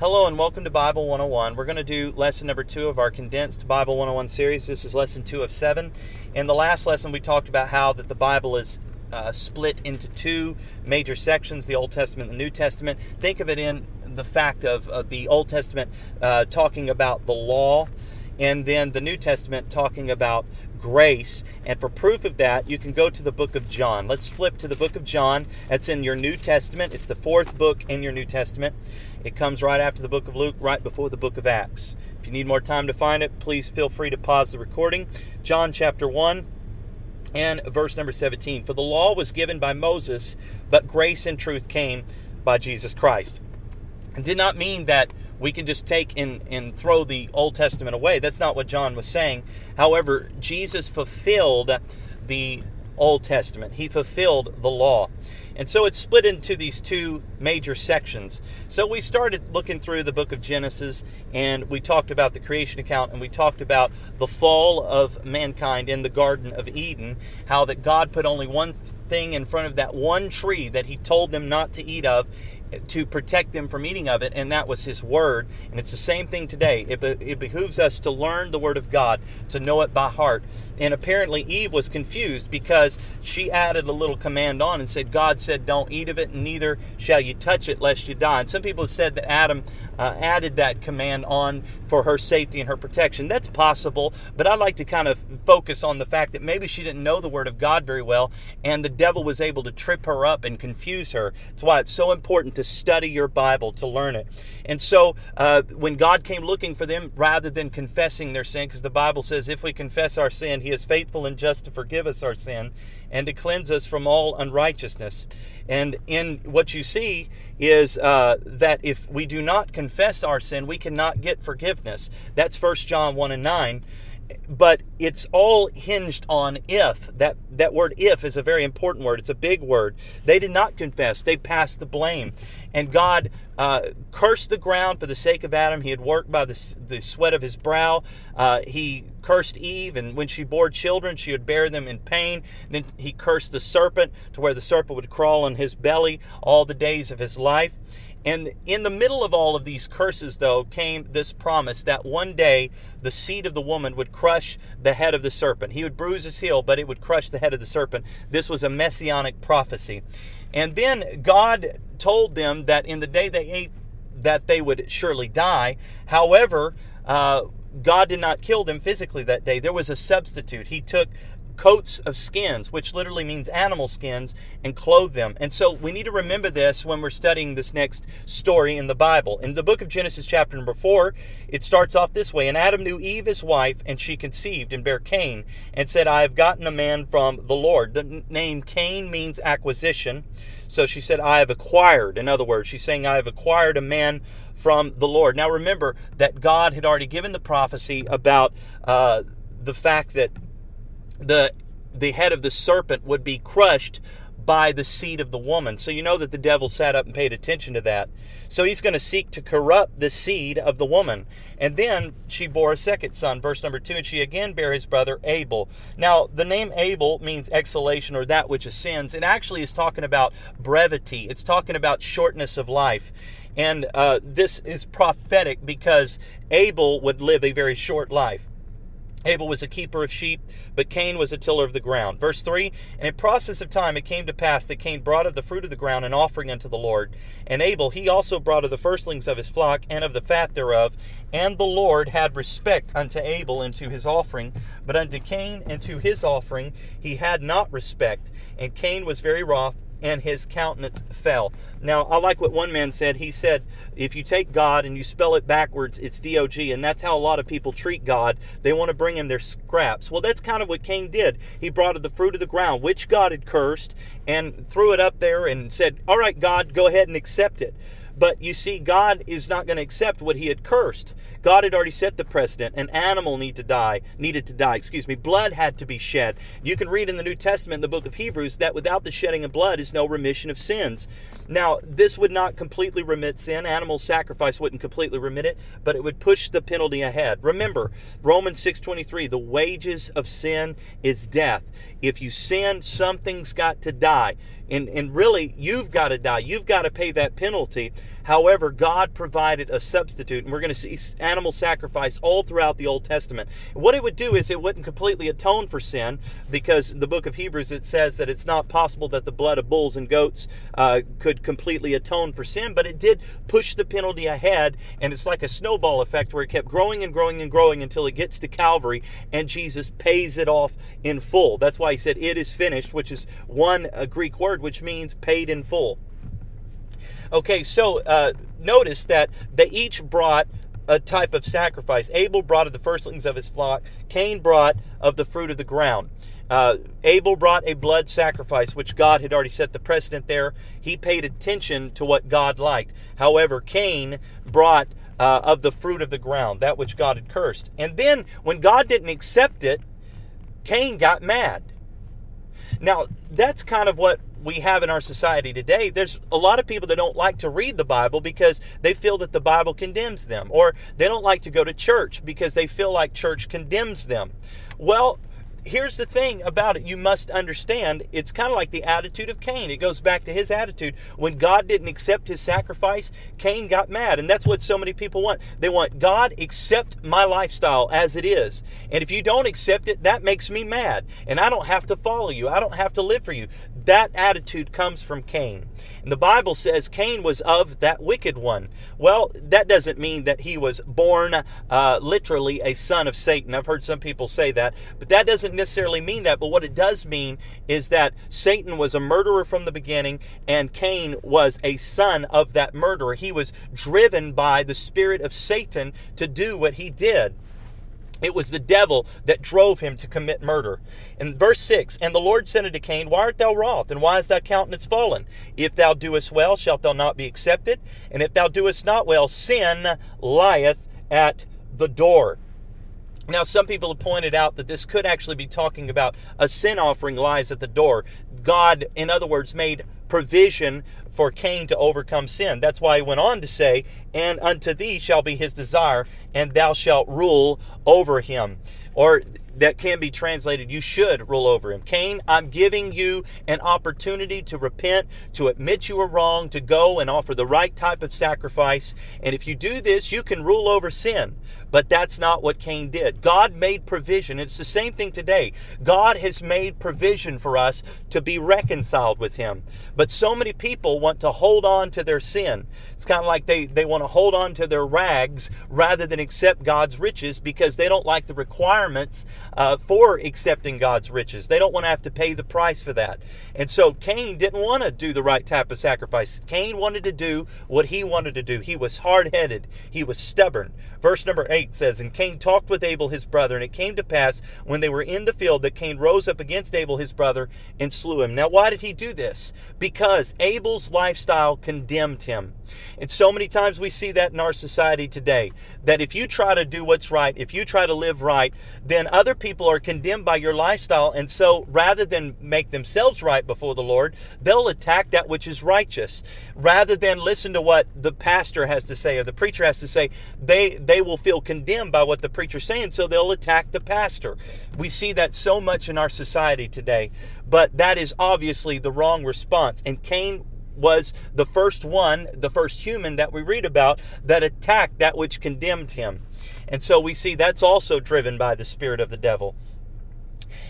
Hello and welcome to Bible 101. We're going to do lesson number two of our condensed Bible 101 series. This is lesson two of seven. In the last lesson, we talked about how that the Bible is uh, split into two major sections: the Old Testament and the New Testament. Think of it in the fact of, of the Old Testament uh, talking about the law, and then the New Testament talking about grace. And for proof of that, you can go to the book of John. Let's flip to the book of John. That's in your New Testament. It's the fourth book in your New Testament. It comes right after the book of Luke, right before the book of Acts. If you need more time to find it, please feel free to pause the recording. John chapter 1 and verse number 17. For the law was given by Moses, but grace and truth came by Jesus Christ. It did not mean that we can just take and, and throw the Old Testament away. That's not what John was saying. However, Jesus fulfilled the Old Testament, he fulfilled the law. And so it's split into these two major sections. So we started looking through the book of Genesis and we talked about the creation account and we talked about the fall of mankind in the Garden of Eden, how that God put only one thing in front of that one tree that he told them not to eat of to protect them from eating of it, and that was His Word. And it's the same thing today. It, be, it behooves us to learn the Word of God, to know it by heart. And apparently, Eve was confused because she added a little command on and said, God said, Don't eat of it, and neither shall you touch it, lest you die. And some people have said that Adam uh, added that command on for her safety and her protection. That's possible, but I like to kind of focus on the fact that maybe she didn't know the Word of God very well, and the devil was able to trip her up and confuse her. That's why it's so important to study your Bible, to learn it. And so uh, when God came looking for them, rather than confessing their sin, because the Bible says if we confess our sin, He is faithful and just to forgive us our sin and to cleanse us from all unrighteousness. And in what you see is uh, that if we do not confess our sin, we cannot get forgiveness. That's First John 1 and 9 but it's all hinged on if. That that word if is a very important word. It's a big word. They did not confess. They passed the blame. And god uh, cursed the ground for the sake of adam he had worked by the, the sweat of his brow uh, he cursed eve and when she bore children she would bear them in pain then he cursed the serpent to where the serpent would crawl on his belly all the days of his life and in the middle of all of these curses, though, came this promise that one day the seed of the woman would crush the head of the serpent. He would bruise his heel, but it would crush the head of the serpent. This was a messianic prophecy. And then God told them that in the day they ate, that they would surely die. However, uh, God did not kill them physically that day. There was a substitute. He took coats of skins, which literally means animal skins, and clothe them. And so we need to remember this when we're studying this next story in the Bible. In the book of Genesis, chapter number four, it starts off this way And Adam knew Eve, his wife, and she conceived and bare Cain, and said, I have gotten a man from the Lord. The name Cain means acquisition. So she said, I have acquired. In other words, she's saying, I have acquired a man from the Lord. Now remember that God had already given the prophecy about uh, the fact that the the head of the serpent would be crushed by the seed of the woman. So you know that the devil sat up and paid attention to that. So he's going to seek to corrupt the seed of the woman. And then she bore a second son, verse number two, and she again bare his brother Abel. Now, the name Abel means exhalation or that which ascends. It actually is talking about brevity, it's talking about shortness of life. And uh, this is prophetic because Abel would live a very short life. Abel was a keeper of sheep, but Cain was a tiller of the ground. Verse 3 And in process of time it came to pass that Cain brought of the fruit of the ground an offering unto the Lord. And Abel he also brought of the firstlings of his flock and of the fat thereof. And the Lord had respect unto Abel and to his offering, but unto Cain and to his offering he had not respect. And Cain was very wroth and his countenance fell. Now, I like what one man said. He said, if you take God and you spell it backwards, it's D O G, and that's how a lot of people treat God. They want to bring him their scraps. Well, that's kind of what Cain did. He brought the fruit of the ground, which God had cursed, and threw it up there and said, All right, God, go ahead and accept it. But you see, God is not going to accept what he had cursed. God had already set the precedent. An animal need to die, needed to die, excuse me. Blood had to be shed. You can read in the New Testament, in the book of Hebrews, that without the shedding of blood is no remission of sins. Now, this would not completely remit sin. Animal sacrifice wouldn't completely remit it, but it would push the penalty ahead. Remember, Romans 6:23, the wages of sin is death. If you sin, something's got to die. And, and really, you've got to die. You've got to pay that penalty. However, God provided a substitute, and we're going to see animal sacrifice all throughout the Old Testament. What it would do is it wouldn't completely atone for sin, because the book of Hebrews it says that it's not possible that the blood of bulls and goats uh, could completely atone for sin, but it did push the penalty ahead, and it's like a snowball effect where it kept growing and growing and growing until it gets to Calvary, and Jesus pays it off in full. That's why he said, It is finished, which is one Greek word which means paid in full. Okay, so uh, notice that they each brought a type of sacrifice. Abel brought of the firstlings of his flock, Cain brought of the fruit of the ground. Uh, Abel brought a blood sacrifice, which God had already set the precedent there. He paid attention to what God liked. However, Cain brought uh, of the fruit of the ground, that which God had cursed. And then, when God didn't accept it, Cain got mad. Now, that's kind of what we have in our society today, there's a lot of people that don't like to read the Bible because they feel that the Bible condemns them, or they don't like to go to church because they feel like church condemns them. Well, here's the thing about it you must understand it's kind of like the attitude of Cain. It goes back to his attitude. When God didn't accept his sacrifice, Cain got mad. And that's what so many people want. They want God accept my lifestyle as it is. And if you don't accept it, that makes me mad. And I don't have to follow you. I don't have to live for you. That attitude comes from Cain. And the Bible says Cain was of that wicked one. Well, that doesn't mean that he was born uh, literally a son of Satan. I've heard some people say that, but that doesn't necessarily mean that. But what it does mean is that Satan was a murderer from the beginning, and Cain was a son of that murderer. He was driven by the spirit of Satan to do what he did. It was the devil that drove him to commit murder. In verse 6, And the Lord said unto Cain, Why art thou wroth, and why is thy countenance fallen? If thou doest well, shalt thou not be accepted? And if thou doest not well, sin lieth at the door. Now, some people have pointed out that this could actually be talking about a sin offering lies at the door. God, in other words, made provision for Cain to overcome sin. That's why he went on to say, And unto thee shall be his desire, and thou shalt rule over him. Or that can be translated, you should rule over him. Cain, I'm giving you an opportunity to repent, to admit you were wrong, to go and offer the right type of sacrifice. And if you do this, you can rule over sin. But that's not what Cain did. God made provision. It's the same thing today. God has made provision for us to be reconciled with him. But so many people want to hold on to their sin. It's kind of like they, they want to hold on to their rags rather than accept God's riches because they don't like the requirements uh, for accepting God's riches. They don't want to have to pay the price for that. And so Cain didn't want to do the right type of sacrifice. Cain wanted to do what he wanted to do. He was hard headed, he was stubborn. Verse number 8 says, And Cain talked with Abel his brother, and it came to pass when they were in the field that Cain rose up against Abel his brother and slew him. Now, why did he do this? Because Abel's lifestyle condemned him. And so many times we see that in our society today that if you try to do what's right, if you try to live right, then other people are condemned by your lifestyle. And so rather than make themselves right before the Lord, they'll attack that which is righteous. Rather than listen to what the pastor has to say or the preacher has to say, they, they will feel condemned by what the preacher's saying, so they'll attack the pastor. We see that so much in our society today, but that is obviously the wrong response. And Cain was the first one, the first human that we read about that attacked that which condemned him. And so we see that's also driven by the spirit of the devil.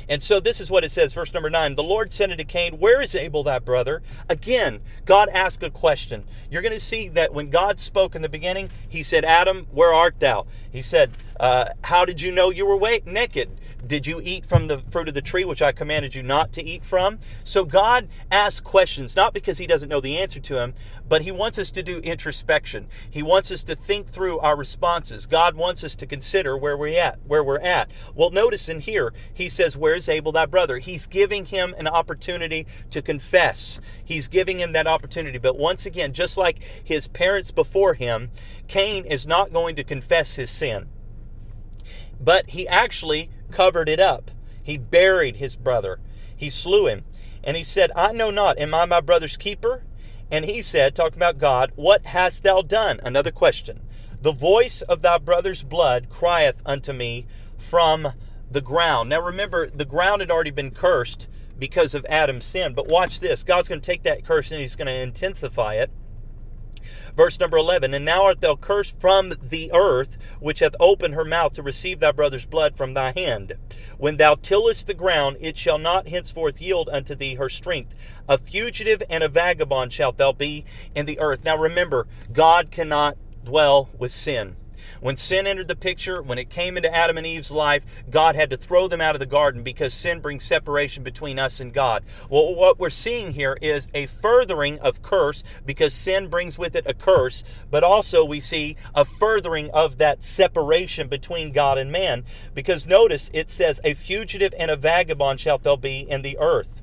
And so this is what it says, verse number nine. The Lord said unto Cain, Where is Abel thy brother? Again, God asked a question. You're going to see that when God spoke in the beginning, he said, Adam, where art thou? He said, uh, How did you know you were naked? Did you eat from the fruit of the tree which I commanded you not to eat from? So God asks questions, not because he doesn't know the answer to them, but he wants us to do introspection. He wants us to think through our responses. God wants us to consider where we're at, where we're at. Well, notice in here, he says, Where is Abel thy brother? He's giving him an opportunity to confess. He's giving him that opportunity. But once again, just like his parents before him, Cain is not going to confess his sin. But he actually covered it up. He buried his brother. He slew him. And he said, I know not, am I my brother's keeper? And he said, talking about God, What hast thou done? Another question. The voice of thy brother's blood crieth unto me from the ground. Now remember, the ground had already been cursed because of Adam's sin. But watch this God's going to take that curse and he's going to intensify it. Verse number 11 And now art thou cursed from the earth, which hath opened her mouth to receive thy brother's blood from thy hand. When thou tillest the ground, it shall not henceforth yield unto thee her strength. A fugitive and a vagabond shalt thou be in the earth. Now remember, God cannot dwell with sin. When sin entered the picture, when it came into Adam and Eve's life, God had to throw them out of the garden because sin brings separation between us and God. Well, what we're seeing here is a furthering of curse because sin brings with it a curse, but also we see a furthering of that separation between God and man because notice it says, A fugitive and a vagabond shalt thou be in the earth.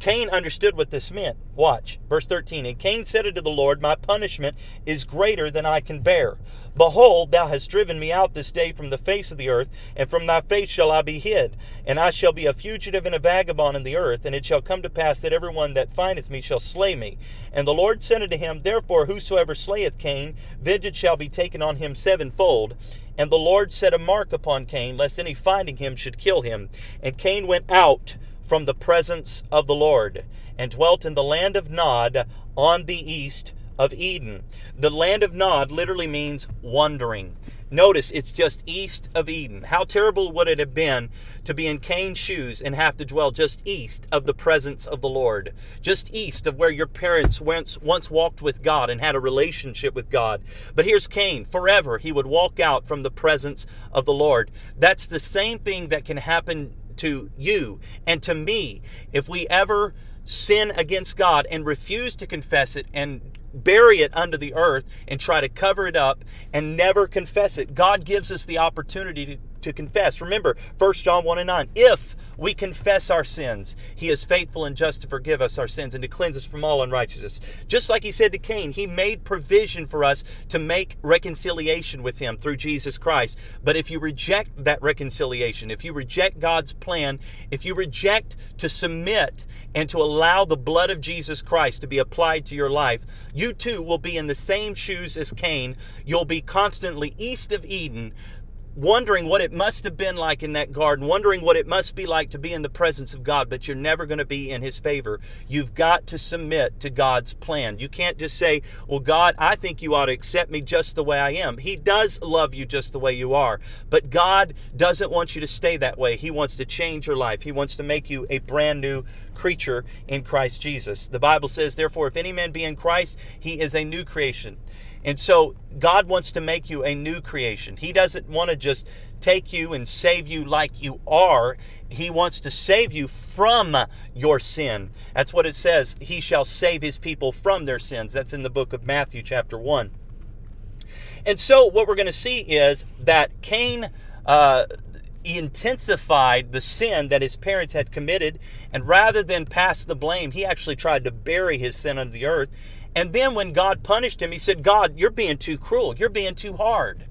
Cain understood what this meant. Watch, verse 13. And Cain said unto the Lord, My punishment is greater than I can bear. Behold, thou hast driven me out this day from the face of the earth, and from thy face shall I be hid. And I shall be a fugitive and a vagabond in the earth. And it shall come to pass that every one that findeth me shall slay me. And the Lord said unto him, Therefore, whosoever slayeth Cain, vengeance shall be taken on him sevenfold. And the Lord set a mark upon Cain, lest any finding him should kill him. And Cain went out from the presence of the Lord, and dwelt in the land of Nod on the east of Eden. The land of Nod literally means wandering. Notice it's just east of Eden. How terrible would it have been to be in Cain's shoes and have to dwell just east of the presence of the Lord, just east of where your parents once, once walked with God and had a relationship with God. But here's Cain. Forever he would walk out from the presence of the Lord. That's the same thing that can happen to you and to me if we ever sin against God and refuse to confess it and bury it under the earth and try to cover it up and never confess it. God gives us the opportunity to to confess. Remember, 1 John 1 and 9. If we confess our sins, he is faithful and just to forgive us our sins and to cleanse us from all unrighteousness. Just like he said to Cain, he made provision for us to make reconciliation with him through Jesus Christ. But if you reject that reconciliation, if you reject God's plan, if you reject to submit and to allow the blood of Jesus Christ to be applied to your life, you too will be in the same shoes as Cain. You'll be constantly east of Eden wondering what it must have been like in that garden, wondering what it must be like to be in the presence of God, but you're never going to be in His favor. You've got to submit to God's plan. You can't just say, Well, God, I think you ought to accept me just the way I am. He does love you just the way you are, but God doesn't want you to stay that way. He wants to change your life, He wants to make you a brand new creature in Christ Jesus. The Bible says, Therefore, if any man be in Christ, he is a new creation. And so God wants to make you a new creation. He doesn't want to just take you and save you like you are. He wants to save you from your sin. That's what it says. He shall save his people from their sins. That's in the book of Matthew, chapter 1. And so, what we're going to see is that Cain uh, intensified the sin that his parents had committed. And rather than pass the blame, he actually tried to bury his sin under the earth. And then when God punished him, he said, God, you're being too cruel. You're being too hard.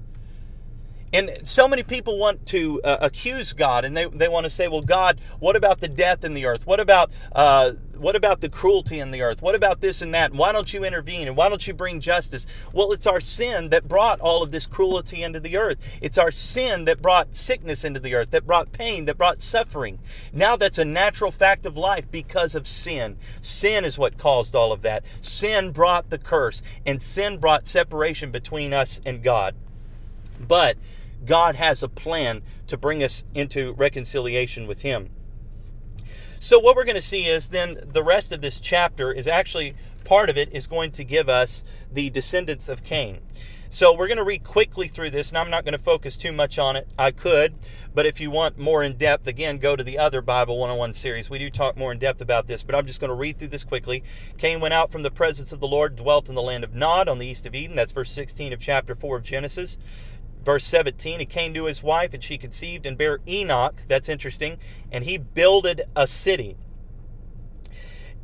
And so many people want to uh, accuse God, and they, they want to say, "Well, God, what about the death in the earth? What about uh, what about the cruelty in the earth? What about this and that? Why don't you intervene? And why don't you bring justice?" Well, it's our sin that brought all of this cruelty into the earth. It's our sin that brought sickness into the earth, that brought pain, that brought suffering. Now that's a natural fact of life because of sin. Sin is what caused all of that. Sin brought the curse, and sin brought separation between us and God. But God has a plan to bring us into reconciliation with Him. So, what we're going to see is then the rest of this chapter is actually part of it is going to give us the descendants of Cain. So, we're going to read quickly through this, and I'm not going to focus too much on it. I could, but if you want more in depth, again, go to the other Bible 101 series. We do talk more in depth about this, but I'm just going to read through this quickly. Cain went out from the presence of the Lord, dwelt in the land of Nod on the east of Eden. That's verse 16 of chapter 4 of Genesis. Verse 17, he came to his wife, and she conceived and bare Enoch. That's interesting. And he builded a city.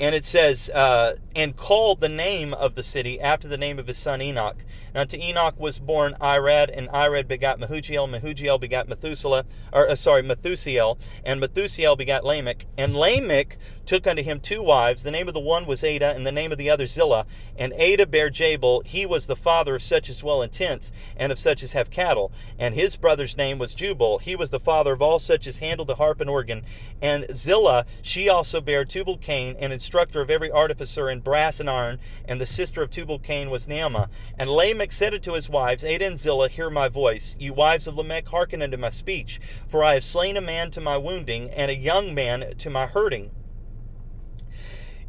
And it says, uh, and called the name of the city after the name of his son Enoch. Now to Enoch was born Irad, and Irad begot Mehujael, Mehujael begot Methuselah, or uh, sorry, Methusael, and Methusael begot Lamech. And Lamech took unto him two wives. The name of the one was Adah, and the name of the other Zillah. And Adah bare Jabal. He was the father of such as dwell in tents, and of such as have cattle. And his brother's name was Jubal. He was the father of all such as handle the harp and organ. And Zillah, she also bare Tubal Cain, an instructor of every artificer in brass and iron. And the sister of Tubal Cain was Naamah. And Lamech said unto his wives, Adah and Zillah, hear my voice. You wives of Lamech, hearken unto my speech. For I have slain a man to my wounding, and a young man to my hurting.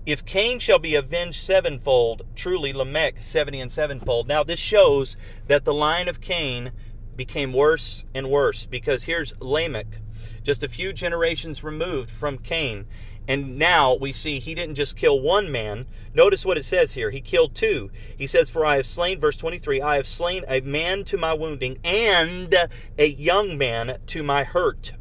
If Cain shall be avenged sevenfold, truly Lamech seventy and sevenfold. Now, this shows that the line of Cain became worse and worse because here's Lamech, just a few generations removed from Cain. And now we see he didn't just kill one man. Notice what it says here. He killed two. He says, For I have slain, verse 23, I have slain a man to my wounding and a young man to my hurt.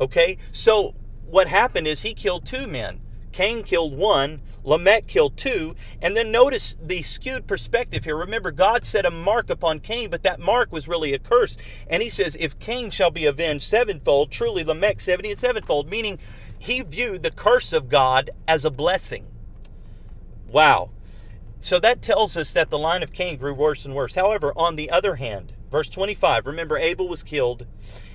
Okay, so what happened is he killed two men. Cain killed one, Lamech killed two, and then notice the skewed perspective here. Remember, God set a mark upon Cain, but that mark was really a curse. And he says, If Cain shall be avenged sevenfold, truly Lamech seventy and sevenfold, meaning he viewed the curse of God as a blessing. Wow. So that tells us that the line of Cain grew worse and worse. However, on the other hand, verse 25, remember Abel was killed,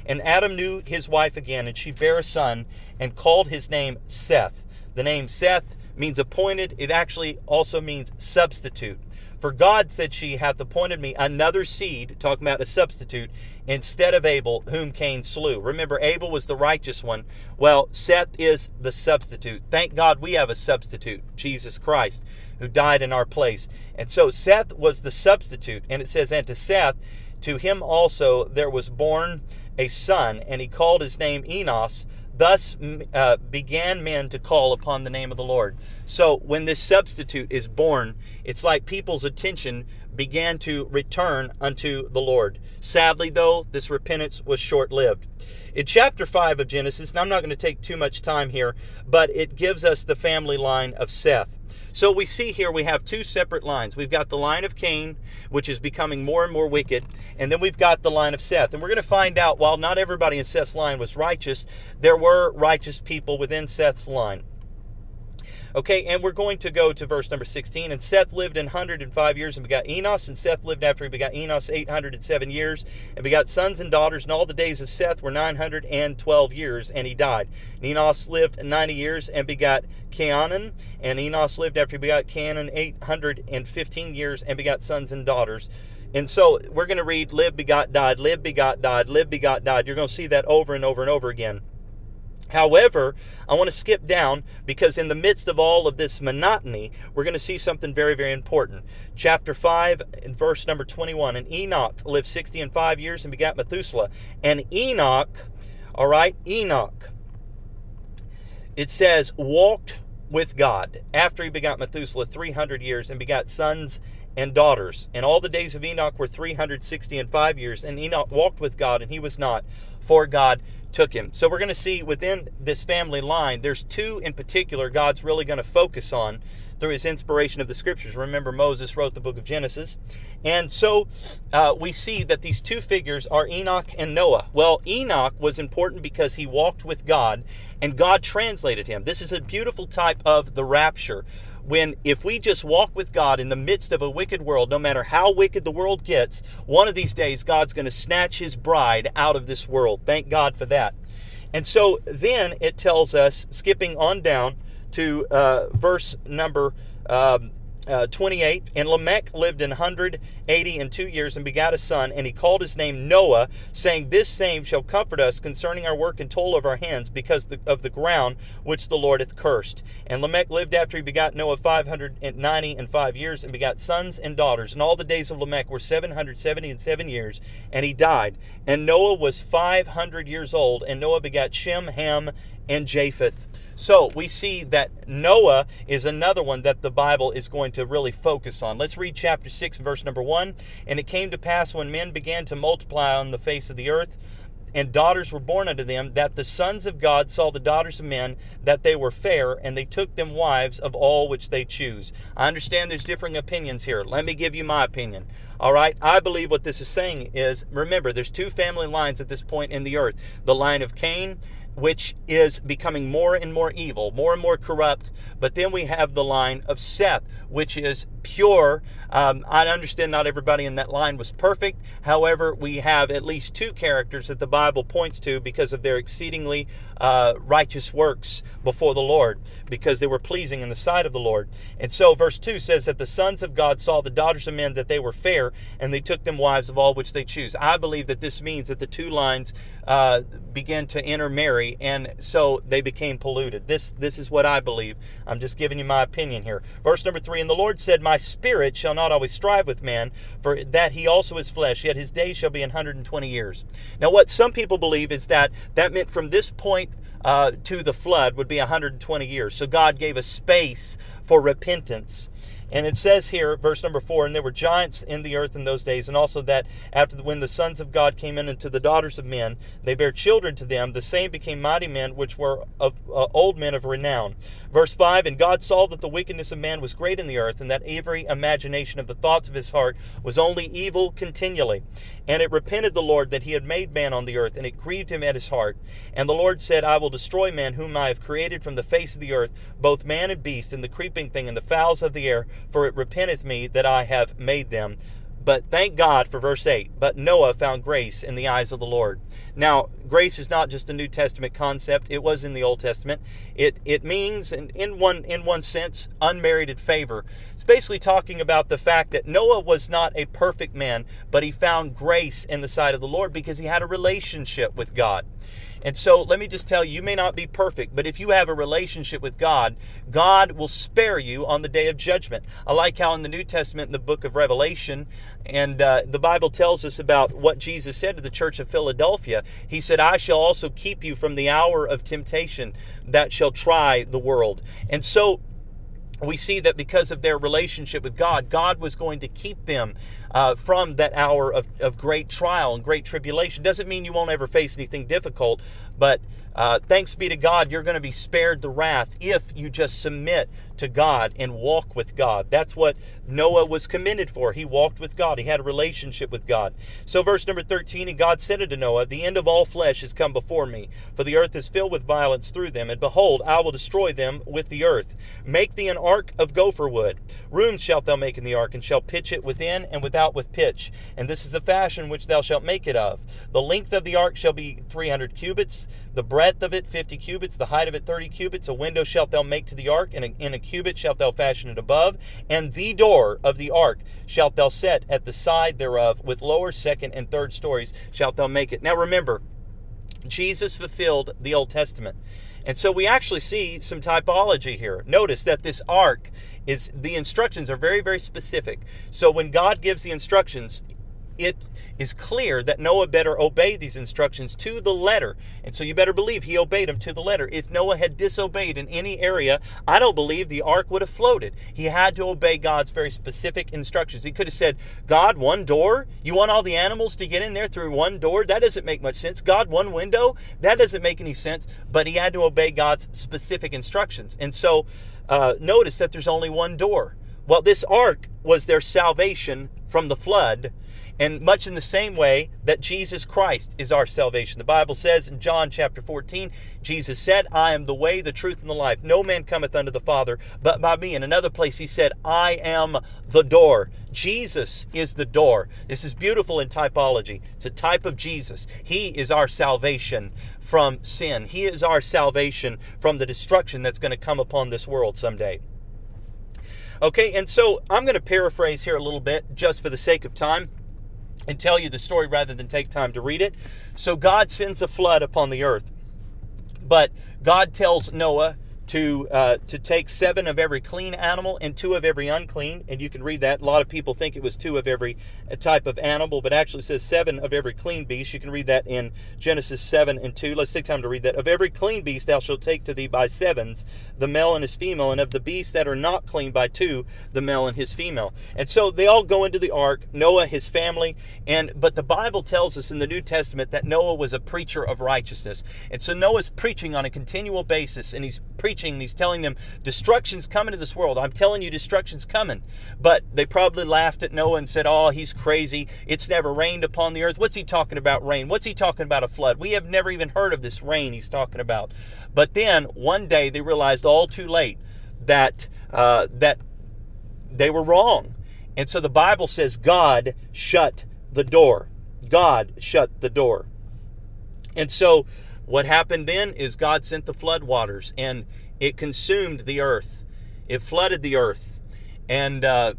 and Adam knew his wife again, and she bare a son, and called his name Seth. The name Seth means appointed. It actually also means substitute. For God said she hath appointed me another seed, talking about a substitute, instead of Abel, whom Cain slew. Remember, Abel was the righteous one. Well, Seth is the substitute. Thank God we have a substitute, Jesus Christ, who died in our place. And so Seth was the substitute. And it says, And to Seth, to him also there was born a son, and he called his name Enos Thus uh, began men to call upon the name of the Lord. So when this substitute is born, it's like people's attention began to return unto the Lord. Sadly, though, this repentance was short lived. In chapter 5 of Genesis, and I'm not going to take too much time here, but it gives us the family line of Seth. So we see here we have two separate lines. We've got the line of Cain, which is becoming more and more wicked, and then we've got the line of Seth. And we're going to find out while not everybody in Seth's line was righteous, there were righteous people within Seth's line. Okay, and we're going to go to verse number 16. And Seth lived in 105 years and begot Enos. And Seth lived after he begot Enos 807 years and begot sons and daughters. And all the days of Seth were 912 years, and he died. And Enos lived 90 years and begot Cainan, And Enos lived after he begot Cainan 815 years and begot sons and daughters. And so we're going to read live, begot, died, live, begot, died, live, begot, died. You're going to see that over and over and over again. However, I want to skip down because in the midst of all of this monotony, we're going to see something very, very important. Chapter 5, and verse number 21. And Enoch lived 60 and 5 years and begat Methuselah. And Enoch, all right, Enoch, it says, walked with God after he begot Methuselah 300 years and begat sons and daughters. And all the days of Enoch were 360 and 5 years. And Enoch walked with God, and he was not, for God took him. So we're going to see within this family line, there's two in particular God's really going to focus on through his inspiration of the scriptures. Remember, Moses wrote the book of Genesis. And so uh, we see that these two figures are Enoch and Noah. Well, Enoch was important because he walked with God and God translated him. This is a beautiful type of the rapture. When, if we just walk with God in the midst of a wicked world, no matter how wicked the world gets, one of these days God's going to snatch his bride out of this world. Thank God for that. And so then it tells us, skipping on down, to uh, verse number um, uh, 28 and lamech lived in 180 and two years and begat a son and he called his name noah saying this same shall comfort us concerning our work and toil of our hands because of the ground which the lord hath cursed. And lamech lived after he begat noah 590 and five years and begat sons and daughters. And all the days of lamech were 770 and seven years and he died. And noah was 500 years old and noah begat shem ham and japheth so we see that Noah is another one that the Bible is going to really focus on. Let's read chapter 6, verse number 1. And it came to pass when men began to multiply on the face of the earth, and daughters were born unto them, that the sons of God saw the daughters of men, that they were fair, and they took them wives of all which they choose. I understand there's differing opinions here. Let me give you my opinion. All right, I believe what this is saying is remember, there's two family lines at this point in the earth the line of Cain which is becoming more and more evil, more and more corrupt. But then we have the line of Seth, which is pure. Um, I understand not everybody in that line was perfect. However, we have at least two characters that the Bible points to because of their exceedingly uh, righteous works before the Lord, because they were pleasing in the sight of the Lord. And so, verse 2 says that the sons of God saw the daughters of men that they were fair, and they took them wives of all which they choose. I believe that this means that the two lines uh, began to intermarry, and so they became polluted. This, this is what I believe. I'm just giving you my opinion here. Verse number 3 And the Lord said, My spirit shall not always strive with man, for that he also is flesh, yet his days shall be 120 years. Now, what some people believe is that that meant from this point uh, to the flood would be 120 years. So God gave a space for repentance. And it says here, verse number four, and there were giants in the earth in those days, and also that after the, when the sons of God came in unto the daughters of men, they bare children to them. The same became mighty men, which were of uh, old men of renown. Verse five, and God saw that the wickedness of man was great in the earth, and that every imagination of the thoughts of his heart was only evil continually. And it repented the Lord that he had made man on the earth, and it grieved him at his heart. And the Lord said, I will destroy man whom I have created from the face of the earth, both man and beast, and the creeping thing, and the fowls of the air for it repenteth me that I have made them. But thank God for verse 8. But Noah found grace in the eyes of the Lord. Now, grace is not just a New Testament concept, it was in the Old Testament. It, it means, in, in, one, in one sense, unmerited favor. It's basically talking about the fact that Noah was not a perfect man, but he found grace in the sight of the Lord because he had a relationship with God. And so let me just tell you, you may not be perfect, but if you have a relationship with God, God will spare you on the day of judgment. I like how in the New Testament, in the book of Revelation, and uh, the Bible tells us about what Jesus said to the church of Philadelphia. He said, I shall also keep you from the hour of temptation that shall try the world. And so we see that because of their relationship with God, God was going to keep them uh, from that hour of, of great trial and great tribulation. Doesn't mean you won't ever face anything difficult, but uh, thanks be to God, you're going to be spared the wrath if you just submit to God and walk with God. That's what Noah was commended for. He walked with God, he had a relationship with God. So, verse number 13 And God said unto Noah, The end of all flesh is come before me, for the earth is filled with violence through them. And behold, I will destroy them with the earth. Make thee an ark of gopher wood. Rooms shalt thou make in the ark, and shalt pitch it within and without with pitch. And this is the fashion which thou shalt make it of. The length of the ark shall be 300 cubits, the breadth of it 50 cubits, the height of it 30 cubits. A window shalt thou make to the ark, and in a cubit shalt thou fashion it above. And the door of the ark shalt thou set at the side thereof, with lower, second, and third stories shalt thou make it. Now remember, Jesus fulfilled the Old Testament. And so we actually see some typology here. Notice that this ark is the instructions are very very specific. So when God gives the instructions, it is clear that Noah better obey these instructions to the letter. And so you better believe he obeyed them to the letter. If Noah had disobeyed in any area, I don't believe the ark would have floated. He had to obey God's very specific instructions. He could have said, God, one door? You want all the animals to get in there through one door? That doesn't make much sense. God, one window? That doesn't make any sense. But he had to obey God's specific instructions. And so uh, notice that there's only one door. Well, this ark was their salvation from the flood and much in the same way that Jesus Christ is our salvation. The Bible says in John chapter 14, Jesus said, I am the way, the truth, and the life. No man cometh unto the Father but by me. In another place, he said, I am the door. Jesus is the door. This is beautiful in typology. It's a type of Jesus. He is our salvation from sin, He is our salvation from the destruction that's going to come upon this world someday. Okay, and so I'm going to paraphrase here a little bit just for the sake of time and tell you the story rather than take time to read it. So God sends a flood upon the earth. But God tells Noah to uh, to take seven of every clean animal and two of every unclean, and you can read that. A lot of people think it was two of every uh, type of animal, but actually says seven of every clean beast. You can read that in Genesis seven and two. Let's take time to read that. Of every clean beast thou shalt take to thee by sevens, the male and his female, and of the beasts that are not clean by two, the male and his female. And so they all go into the ark. Noah, his family, and but the Bible tells us in the New Testament that Noah was a preacher of righteousness, and so Noah's preaching on a continual basis, and he's preaching, and he's telling them, Destruction's coming to this world. I'm telling you, destruction's coming. But they probably laughed at Noah and said, Oh, he's crazy. It's never rained upon the earth. What's he talking about rain? What's he talking about a flood? We have never even heard of this rain he's talking about. But then one day they realized all too late that uh, that they were wrong. And so the Bible says God shut the door. God shut the door. And so what happened then is God sent the flood waters and it consumed the earth. It flooded the earth. And uh,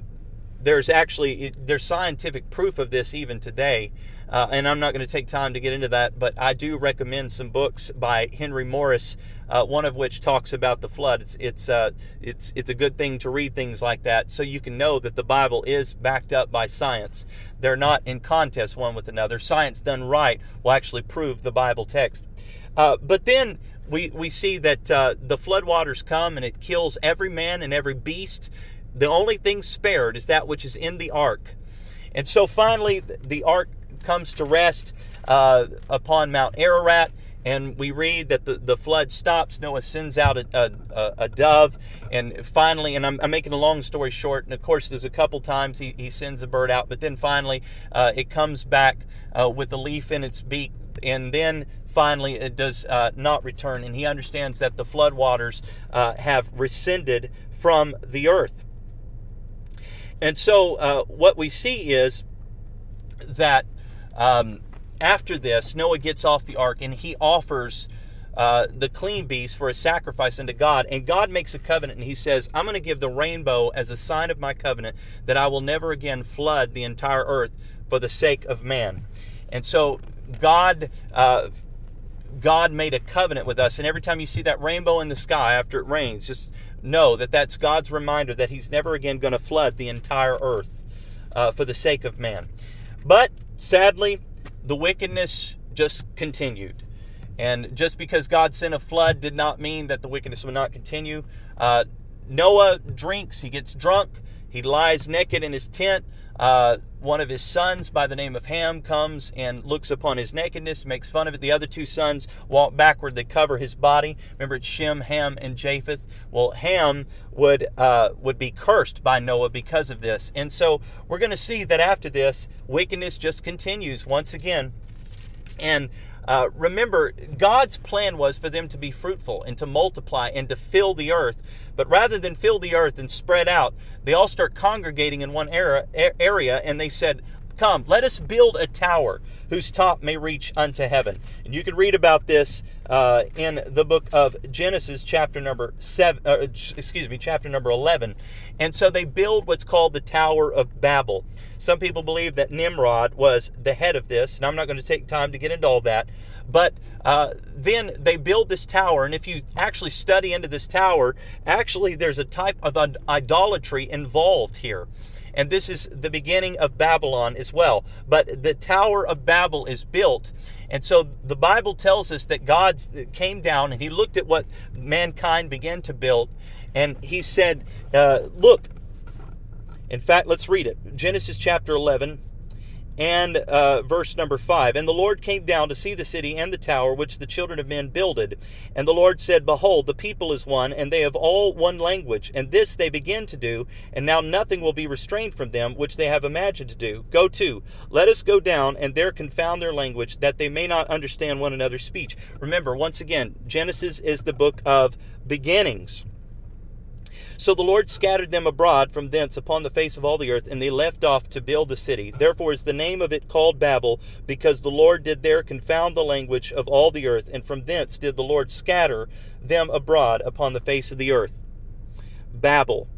there's actually there's scientific proof of this even today. Uh, and I'm not going to take time to get into that, but I do recommend some books by Henry Morris, uh, one of which talks about the flood. It's it's uh, it's it's a good thing to read things like that, so you can know that the Bible is backed up by science. They're not in contest one with another. Science done right will actually prove the Bible text. Uh, but then we, we see that uh, the floodwaters come and it kills every man and every beast. The only thing spared is that which is in the ark. And so finally, the ark comes to rest uh, upon Mount Ararat. And we read that the, the flood stops. Noah sends out a, a, a dove. And finally, and I'm, I'm, making a long story short, and of course, there's a couple times he, he sends a bird out, but then finally, uh, it comes back uh, with a leaf in its beak. And then finally it does uh, not return, and he understands that the floodwaters uh, have rescinded from the earth. And so, uh, what we see is that um, after this, Noah gets off the ark and he offers uh, the clean beast for a sacrifice unto God. And God makes a covenant and he says, I'm going to give the rainbow as a sign of my covenant that I will never again flood the entire earth for the sake of man. And so God uh, God made a covenant with us. And every time you see that rainbow in the sky after it rains, just know that that's God's reminder that He's never again going to flood the entire earth uh, for the sake of man. But sadly, the wickedness just continued. And just because God sent a flood did not mean that the wickedness would not continue. Uh, Noah drinks, he gets drunk, he lies naked in his tent. Uh, one of his sons by the name of Ham comes and looks upon his nakedness, makes fun of it. The other two sons walk backward, they cover his body. Remember, it's Shem, Ham, and Japheth. Well, Ham would uh, would be cursed by Noah because of this, and so we're going to see that after this, wickedness just continues once again, and uh, remember, God's plan was for them to be fruitful and to multiply and to fill the earth. But rather than fill the earth and spread out, they all start congregating in one area, area and they said, Come, let us build a tower whose top may reach unto heaven. And you can read about this uh, in the book of Genesis, chapter number seven. Uh, excuse me, chapter number eleven. And so they build what's called the Tower of Babel. Some people believe that Nimrod was the head of this, and I'm not going to take time to get into all that. But uh, then they build this tower, and if you actually study into this tower, actually there's a type of idolatry involved here and this is the beginning of Babylon as well. But the Tower of Babel is built. And so the Bible tells us that God came down and he looked at what mankind began to build, and he said, uh, Look, in fact, let's read it Genesis chapter 11, and uh, verse number 5 And the Lord came down to see the city and the tower which the children of men builded. And the Lord said, Behold, the people is one, and they have all one language. And this they begin to do, and now nothing will be restrained from them which they have imagined to do. Go to, let us go down, and there confound their language, that they may not understand one another's speech. Remember, once again, Genesis is the book of beginnings. So the Lord scattered them abroad from thence upon the face of all the earth, and they left off to build the city. Therefore is the name of it called Babel, because the Lord did there confound the language of all the earth, and from thence did the Lord scatter them abroad upon the face of the earth. Babel,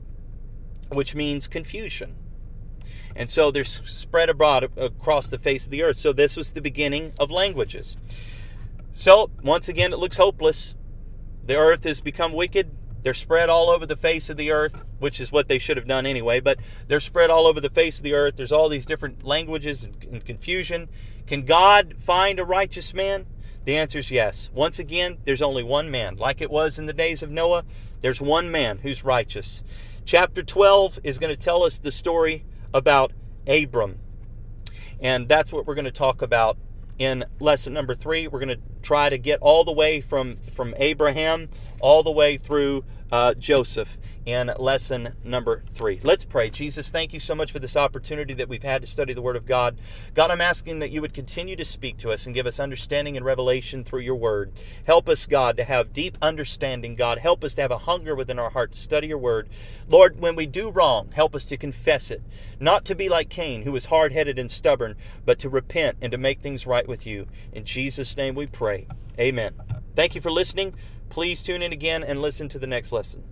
which means confusion. And so they're spread abroad uh, across the face of the earth. So this was the beginning of languages. So, once again, it looks hopeless the earth has become wicked. They're spread all over the face of the earth, which is what they should have done anyway, but they're spread all over the face of the earth. There's all these different languages and, confusion. Can God find a righteous man? The answer is yes. Once again, there's only one man. Like it was in the days of Noah, there's one man who's righteous. Chapter 12 is going to tell us the story about Abram. And that's what we're going to talk about in lesson number three. We're going to try to get all the way from, from Abraham all the way through uh, Joseph in lesson number three. Let's pray. Jesus, thank you so much for this opportunity that we've had to study the Word of God. God, I'm asking that you would continue to speak to us and give us understanding and revelation through your Word. Help us, God, to have deep understanding, God. Help us to have a hunger within our heart to study your Word. Lord, when we do wrong, help us to confess it, not to be like Cain, who was hard headed and stubborn, but to repent and to make things right with you. In Jesus' name we pray. Amen. Thank you for listening. Please tune in again and listen to the next lesson.